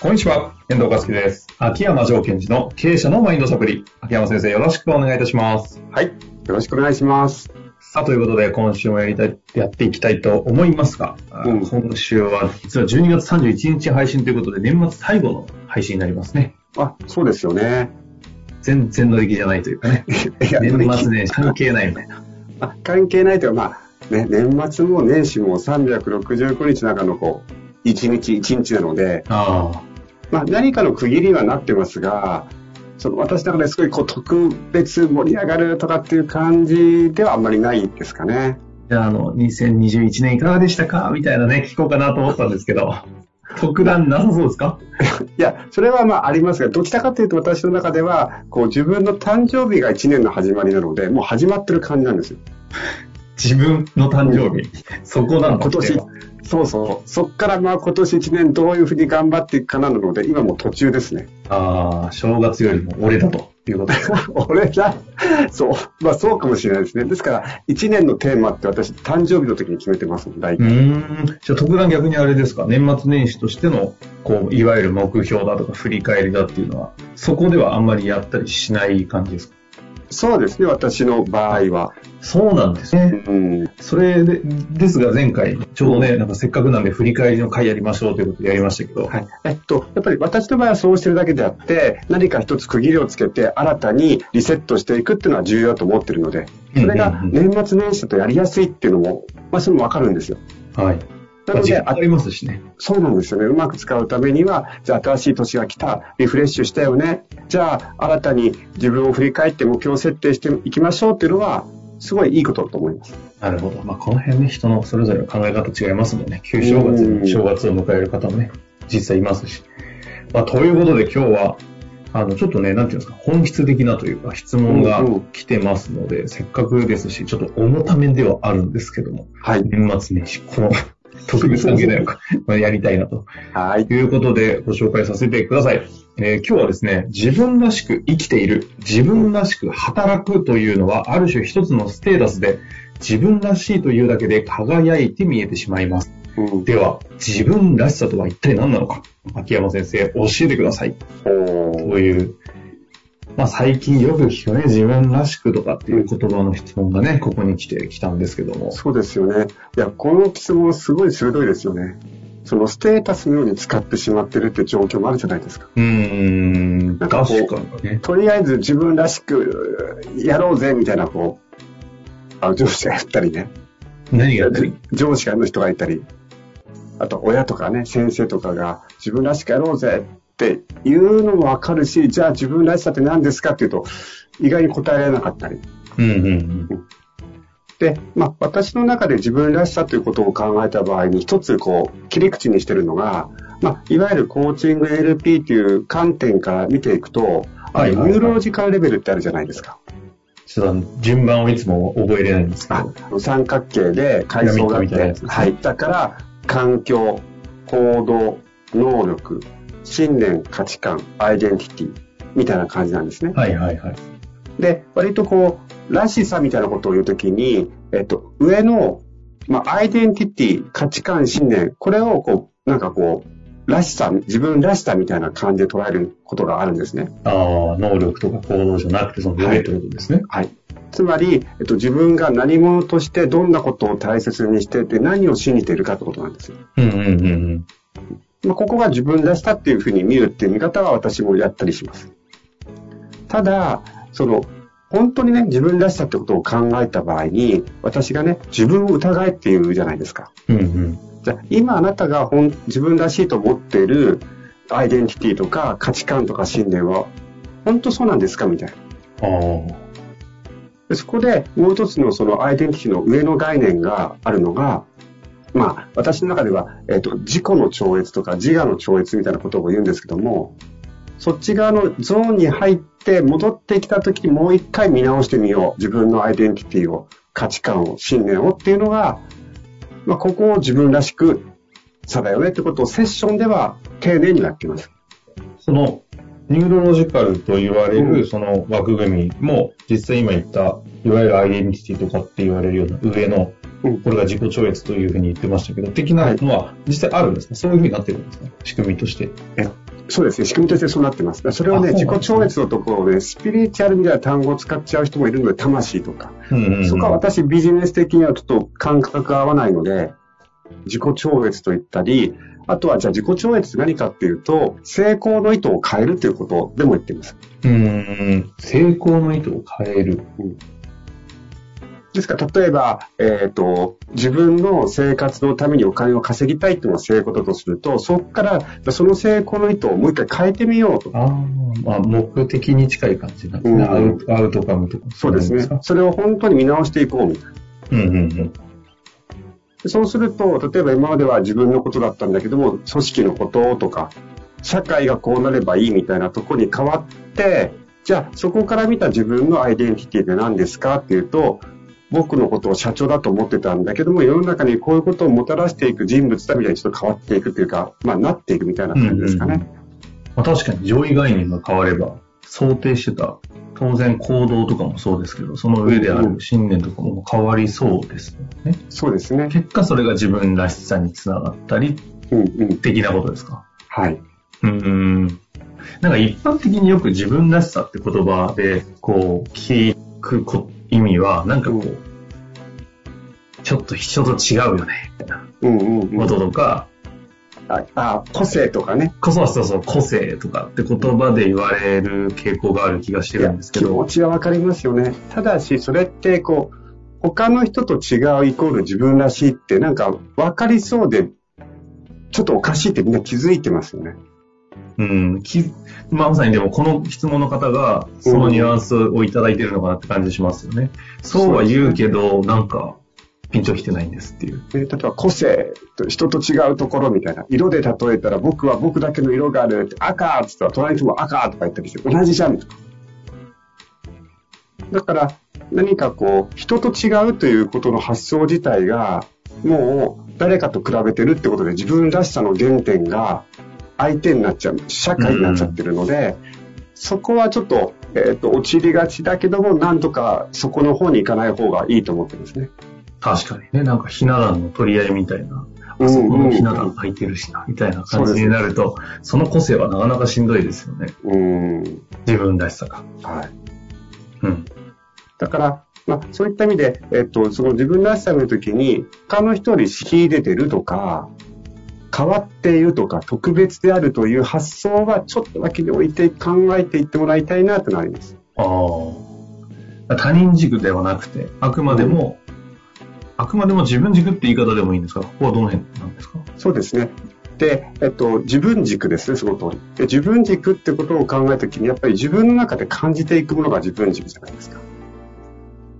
こんにちは、遠藤和樹です。秋山条件時の経営者のマインドサプリ。秋山先生、よろしくお願いいたします。はい。よろしくお願いします。さあ、ということで、今週もやりたい、やっていきたいと思いますが、うん今週は実は12月31日配信ということで、年末最後の配信になりますね。あ、そうですよね。全然乗り気じゃないというかね。年末年始関係ないみたいな。あ関係ないというか、まあ、ね、年末も年始も365日の中のこう、一日一日なので、ああ。まあ、何かの区切りはなってますが、その私の中ですごいこう特別盛り上がるとかっていう感じではあんまりないですかね。じゃあ、あの、2021年いかがでしたか？みたいなね、聞こうかなと思ったんですけど、特段なさそうですか？いや、それはまあありますが、どちらかというと私の中では、こう自分の誕生日が1年の始まりなので、もう始まってる感じなんですよ。自分の誕生日？そこなんだ今年、そうそう。そっからまあ今年1年どういうふうに頑張っていくかなので、今もう途中ですね。ああ、正月よりも俺だとていうことで。俺だ。そう。まあそうかもしれないですね。ですから、1年のテーマって私、誕生日の時に決めてますもん、大体。うん。じゃあ特段逆にあれですか、年末年始としての、こう、いわゆる目標だとか振り返りだっていうのは、そこではあんまりやったりしない感じですか？そうですね、私の場合は。そうなんですね。うん。それで、ですが前回、ちょうどね、なんかせっかくなんで振り返りの回やりましょうということでやりましたけど、はい。えっと、やっぱり私の場合はそうしてるだけであって、何か一つ区切りをつけて、新たにリセットしていくっていうのは重要だと思ってるので、それが年末年始だとやりやすいっていうのも、まあそれもわかるんですよ。はい。なので、ありますしね。そうなんですよね。うまく使うためには、じゃあ新しい年が来た、リフレッシュしたよね。じゃあ新たに自分を振り返って目標設定していきましょうっていうのは、すごいいいことだと思います。なるほど。まあ、この辺ね、人のそれぞれの考え方違いますもんね。旧正月正月を迎える方もね、実際いますし。まあ、ということで今日は、あの、ちょっとね、なんていうんですか、本質的なというか、質問がうんうん来てますので、せっかくですし、ちょっと重ためではあるんですけども、はい。年末年始、この、特別関係ないのか、まあやりたいなとはい。ということでご紹介させてください。えー今日はですね、自分らしく生きている、自分らしく働くというのは、ある種一つのステータスで、自分らしいというだけで輝いて見えてしまいます。うん、では、自分らしさとは一体何なのか秋山先生、教えてください。という、まあ最近よく聞くね、自分らしくとかっていう言葉の質問がね、ここに来てきたんですけども。そうですよね。いや、この質問すごい鋭いですよね。そのステータスのように使ってしまってるっていう状況もあるじゃないですか。うーん、なんかこうね。とりあえず自分らしくやろうぜみたいな、こう、あ上司がやったりね。何がやってる上司の人がいたり、あと親とかね、先生とかが自分らしくやろうぜって言うのもわかるし、じゃあ自分らしさって何ですかっていうと、意外に答えられなかったり。うんうんうん。で、まあ私の中で自分らしさということを考えた場合に一つこう切り口にしてるのが、まあいわゆるコーチング LP という観点から見ていくと、あはいはいはいニューロロジカルレベルってあるじゃないですか。ちょっと順番をいつも覚えれないんですけあど。三角形で階層があったはい。だから、環境、行動、能力、信念、価値観、アイデンティティ、みたいな感じなんですね。はいはいはい。で、割とこう、らしさみたいなことを言うときに、えっと、上の、まあ、アイデンティティ、価値観、信念、これをこう、なんかこう、らしさ、自分らしさみたいな感じで捉えることがあるんですね。ああ、能力とか行動じゃなくて、その上ってことですね。はい。つまり、えっと、自分が何者としてどんなことを大切にしてて何を信じているかってことなんですよ。うんうんうんうん。まあ、ここが自分らしさっていうふうに見るっていう見方は私もやったりします。ただ、その、本当にね、自分らしさってことを考えた場合に、私がね、自分を疑えっていうじゃないですか。うんうん。じゃあ、今あなたが本自分らしいと思っているアイデンティティとか価値観とか信念は、本当そうなんですかみたいな。ああ。でそこでもう一つのそのアイデンティティの上の概念があるのが、まあ、私の中では、えっ、と、自己の超越とか自我の超越みたいなことを言うんですけども、そっち側のゾーンに入って戻ってきた時にもう一回見直してみよう。自分のアイデンティティを、価値観を、信念をっていうのが、まあ、ここを自分らしく、さだよねってことをセッションでは丁寧にやっています。その、ニューロロジカルと言われうんるその枠組みも、実際今言った、いわゆるアイデンティティとかって言われるような上のうん、これが自己超越というふうに言ってましたけど、的なのは実際あるんですか？そういうふうになってるんですか？仕組みとして。そうですね、仕組みとしてそうなってます。それをね、自己超越のところで、スピリチュアルみたいな単語を使っちゃう人もいるので、魂とか。うんうんうんそこは私、ビジネス的にはちょっと感覚が合わないので、自己超越と言ったり、あとはじゃあ自己超越って何かっていうと、成功の意図を変えるということでも言っています。うーん、成功の意図を変える。ですか？ら、例えば、えっ、と、自分の生活のためにお金を稼ぎたいっていうのが成功だとすると、そこから、その成功の意図をもう一回変えてみようと。ああ、まあ、目的に近い感じなんですね。うんアウトアウトカムとか。そうですね。それを本当に見直していこうみたいな。うんうんうん。でそうすると、例えば今までは自分のことだったんだけども、組織のこととか、社会がこうなればいいみたいなところに変わって、じゃあそこから見た自分のアイデンティティって何ですか？っていうと、僕のことを社長だと思ってたんだけども、世の中にこういうことをもたらしていく人物だみたいにちょっと変わっていくというか、まあなっていくみたいな感じですかね。まあ、確かに上位概念が変われば、想定してた、当然行動とかもそうですけど、その上である信念とかも変わりそうですよね。そうですね。結果それが自分らしさにつながったり、うんうん。的なことですか？はい。うーん。なんか一般的によく自分らしさって言葉で、こう、聞くこ意味は、なんかこう、うんちょっと人と違うよね、みたいなうんうんうん。こととか、ああ、個性とかね。こそそうそう、個性とかって言葉で言われる傾向がある気がしてるんですけ気持ど、ちはわかりますよね。ただし、それって、こう、他の人と違うイコール自分らしいって、なんか分かりそうで、ちょっとおかしいってみんな気づいてますよね。うん、きまさにでもこの質問の方がそのニュアンスをいただいてるのかなって感じしますよね。そうは言うけど、なんか、ピンときてないんですっていう。で例えば個性と人と違うところみたいな。色で例えたら僕は僕だけの色がある赤っつったら隣の人も赤とか言ったりして同じじゃんとか。だから何かこう人と違うということの発想自体がもう誰かと比べてるってことで自分らしさの原点が相手になっちゃう、社会になっちゃってるので、そこはちょっと、えっ、と、陥りがちだけども、なんとかそこの方に行かない方がいいと思ってますね。確かにね、なんかひな壇の取り合いみたいな、うんあそこのひな壇空いてるしな、みたいな感じになると、その個性はなかなかしんどいですよね。うん。自分らしさが。はい。うん。だから、まあ、そういった意味で、えっと、その自分らしさの時に、他の人より秀でてるとか、変わっているとか、特別であるという発想はちょっとだけで置いて考えていってもらいたいなとなります。ああ。他人軸ではなくて、あくまでも、あくまでも自分軸って言い方でもいいんですか？ここはどの辺なんですか？そうですね。で、えっと、自分軸ですね、その通り。で自分軸ってことを考えたときに、やっぱり自分の中で感じていくものが自分軸じゃないですか。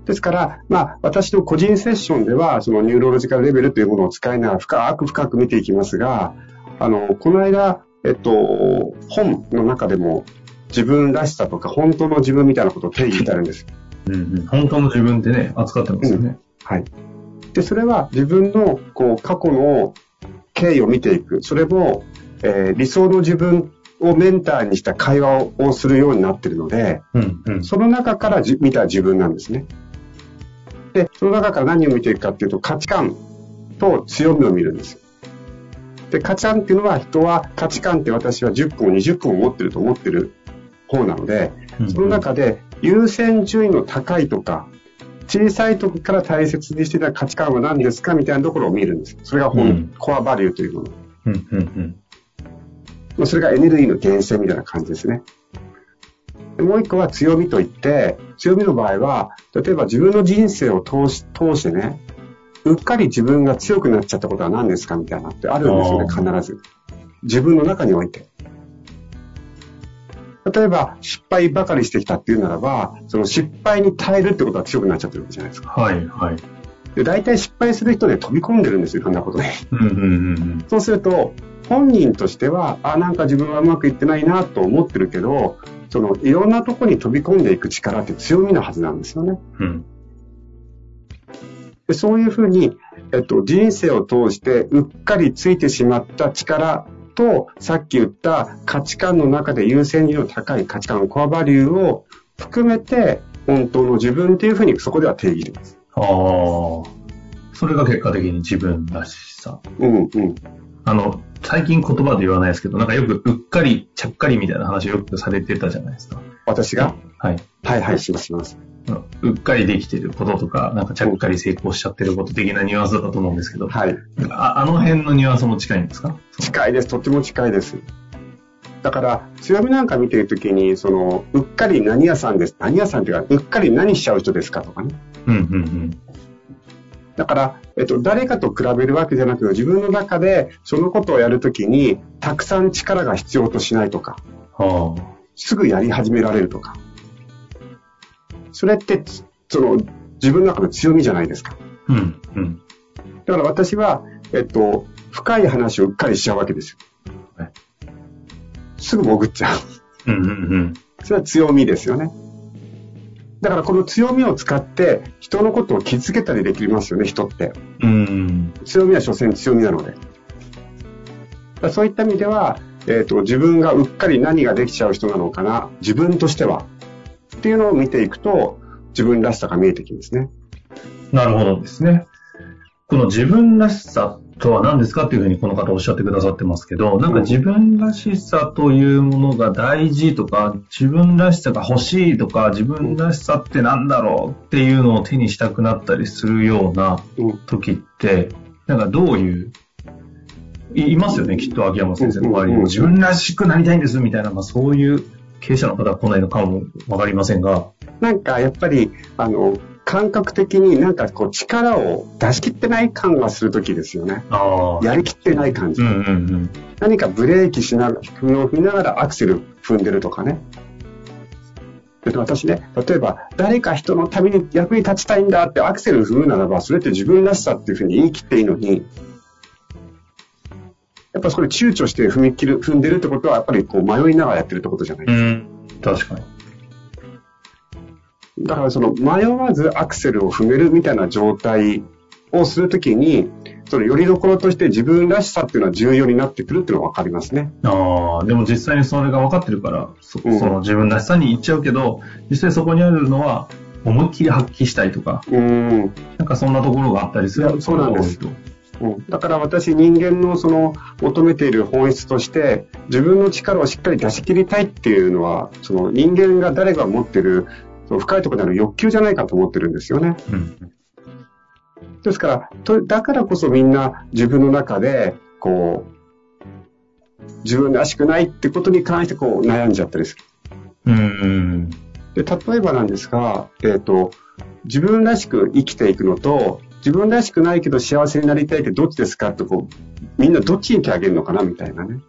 ですから、まあ、私の個人セッションでは、そのニューロロジカルレベルというものを使いながら深く深く見ていきますが、あの、この間、えっと、本の中でも、自分らしさとか本当の自分みたいなことを定義してあるんです。うんうん。本当の自分ってね、扱ってますよね。はい。で、それは自分の、こう、過去の経緯を見ていく。それも、えー理想の自分をメンターにした会話ををするようになっているので、うんうん。その中からじ見た自分なんですね。で、その中から何を見ていくかっていうと、価値観と強みを見るんです。で、価値観っていうのは人は価値観って私は10分、20分を持ってると思ってる方なので、その中で優先順位の高いとか、小さい時から大切にしていた価値観は何ですかみたいなところを見るんです。それが本、うんコアバリューというもの。うんうんうん。まあそれがエネルギーの源泉みたいな感じですね。でもう一個は強みといって、強みの場合は、例えば自分の人生を通し通してね、うっかり自分が強くなっちゃったことは何ですかみたいなってあるんですよね、あ必ず。自分の中において。例えば、失敗ばかりしてきたっていうならば、その失敗に耐えるってことは強くなっちゃってるわけじゃないですか。はいはい。で、大体失敗する人で飛び込んでるんですよ、いろんなことに。うんうんうんうん。そうすると、本人としては、あ、なんか自分はうまくいってないなと思ってるけど、その、いろんなとこに飛び込んでいく力って強みのはずなんですよね。うん。でそういうふうに、えっと、人生を通してうっかりついてしまった力と、さっき言った価値観の中で優先順位の高い価値観、コアバリューを含めて、本当の自分っていうふうにそこでは定義です。ああ。それが結果的に自分らしさ。うんうん。あの、最近言葉で言わないですけど、なんかよくうっかり、ちゃっかりみたいな話をよくされてたじゃないですか。私が？はい。はいはい、しますします。うっかりできてることとか、なんかちゃっかり成功しちゃってること的なニュアンスだったと思うんですけど、はい。ああの辺のニュアンスも近いんですか？近いです。とっても近いです。だから、強みなんか見てるときに、その、うっかり何屋さんです。何屋さんっていうか、うっかり何しちゃう人ですかとかね。うんうんうん。だから、えっと、誰かと比べるわけじゃなく、自分の中でそのことをやるときに、たくさん力が必要としないとか、はすぐやり始められるとか。それって、つその、自分の中の強みじゃないですか。あ。うんうん。だから私は、えっと、深い話をうっかりしちゃうわけですよはい。すぐ潜っちゃう。うんうんうん。それは強みですよね。だからこの強みを使って人のことを気づけたりできますよね、人って。うん。強みは所詮強みなので。だそういった意味では、えっ、と、自分がうっかり何ができちゃう人なのかな、自分としては。っていうのを見ていくと、自分らしさが見えてきますね。なるほどですね。この自分らしさとは何ですかっていうふうにこの方おっしゃってくださってますけど、なんか自分らしさというものが大事とか、自分らしさが欲しいとか、自分らしさってなんだろうっていうのを手にしたくなったりするようなうん。時って、なんかどういう、いいますよね、きっと秋山先生の周りにも。自分らしくなりたいんですみたいな、まあそういう経営者の方は来ないのかもわかりませんが、なんかやっぱり、あの、感覚的になんかこう力を出し切ってない感がするときですよね。やりきってない感じ。うんうんうん。何かブレーキしながら、踏みながらアクセル踏んでるとかね。で私ね、例えば誰か人のために役に立ちたいんだってアクセル踏むならば、それって自分らしさっていうふうに言い切っていいのに、やっぱそれ躊躇して踏み切る、踏んでるってことは、やっぱりこう迷いながらやってるってことじゃない。うん、確かに。だからその迷わずアクセルを踏めるみたいな状態をするときに、そのよりどころとして自分らしさっていうのは重要になってくるっていうのはわかりますね。ああ、でも実際にそれが分かってるから、そうんその自分らしさに行っちゃうけど、実際そこにあるのは、思いっきり発揮したいとか、うーん。なんかそんなところがあったりするそうなんですと。うんだから私人間のその求めている本質として自分の力をしっかり出し切りたいっていうのはその人間が誰が持ってるその深いところである欲求じゃないかと思ってるんですよね。うん。ですから、とだからこそみんな自分の中でこう自分らしくないってことに関してこう悩んじゃったりする。うん。で例えばなんですが、えっ、と、自分らしく生きていくのと、自分らしくないけど幸せになりたいってどっちですかってこう、みんなどっちに手あげるのかなみたいなね。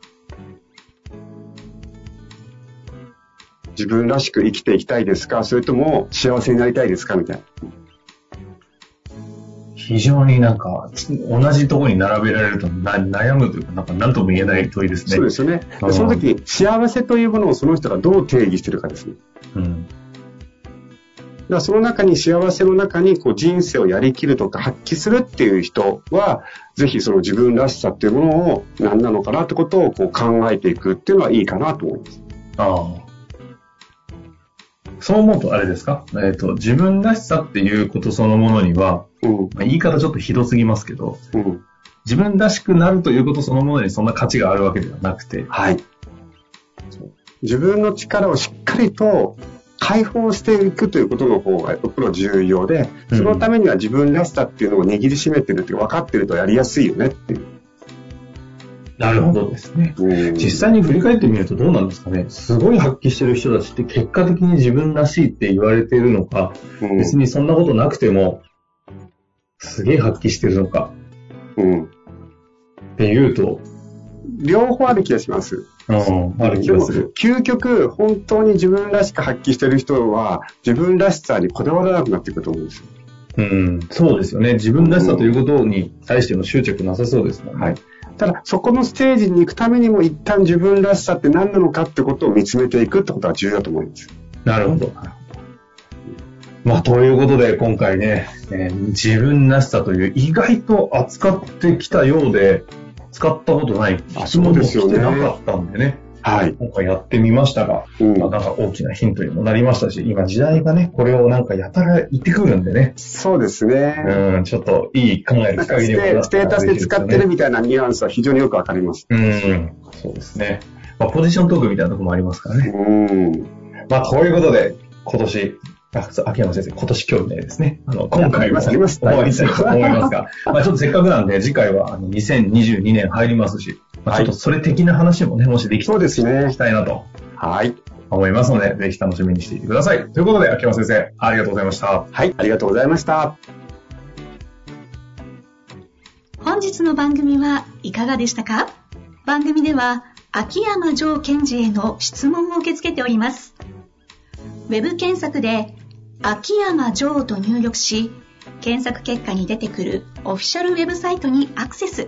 自分らしく生きていきたいですか？それとも幸せになりたいですか？みたいな。非常になんか、同じところに並べられるとな悩むというか、なんか何とも言えない問いですね。そうですよね。うんでその時、幸せというものをその人がどう定義してるかですね。うん。だからその中に幸せの中にこう人生をやりきるとか発揮するっていう人は、ぜひその自分らしさっていうものを何なのかなってことをこう考えていくっていうのはいいかなと思います。ああ。そう思うとあれですか？えっ、と、自分らしさっていうことそのものには、うん。まあ、言い方ちょっとひどすぎますけど、うん。自分らしくなるということそのものにそんな価値があるわけではなくて、はい。自分の力をしっかりと解放していくということの方が、僕は重要で、そのためには自分らしさっていうのを握りしめてるって分かってるとやりやすいよねっていう。なるほどですね。うん実際に振り返ってみるとどうなんですかねすごい発揮してる人たちって結果的に自分らしいって言われているのか、うん別にそんなことなくても、すげえ発揮してるのかうん。っていうと、両方ある気がします。うん、ある気がする。究極、本当に自分らしく発揮してる人は、自分らしさにこだわらなくなっていくと思うんですよ。うん、そうですよね。自分らしさということに対しての執着なさそうですもんね。はい。ただ、そこのステージに行くためにも、一旦自分らしさって何なのかってことを見つめていくってことは重要だと思います。なるほど。まあ、ということで、今回ね、えー自分らしさという意外と扱ってきたようで、使ったことない。あそうですよね質問も来てなかったんでね。はい。今回やってみましたが、うんまあ、なんか大きなヒントにもなりましたし、今時代がね、これをなんかやたら言ってくるんでね、そうですね。うん、ちょっといい考える機会にもなったステータスで使ってるみみたいなニュアンスは非常によくわかります。うん、そうですね。まあ、ポジショントークみたいなところもありますからね。うん。まあ、ということで、今年、あ秋山先生、今年興味ないですね。あの、今回は終わりたいと思いますが、まあ、ちょっとせっかくなんで、次回はあの2022年入りますし、まあ、ちょっとそれ的な話もね、もしできたそうらですねし。たいなとはい。思いますので、ぜひ楽しみにしていてください。ということで、秋山先生、ありがとうございました。はい。ありがとうございました。本日の番組はいかがでしたか？番組では秋山城賢治への質問を受け付けております。ウェブ検索で秋山城と入力し、検索結果に出てくるオフィシャルウェブサイトにアクセス。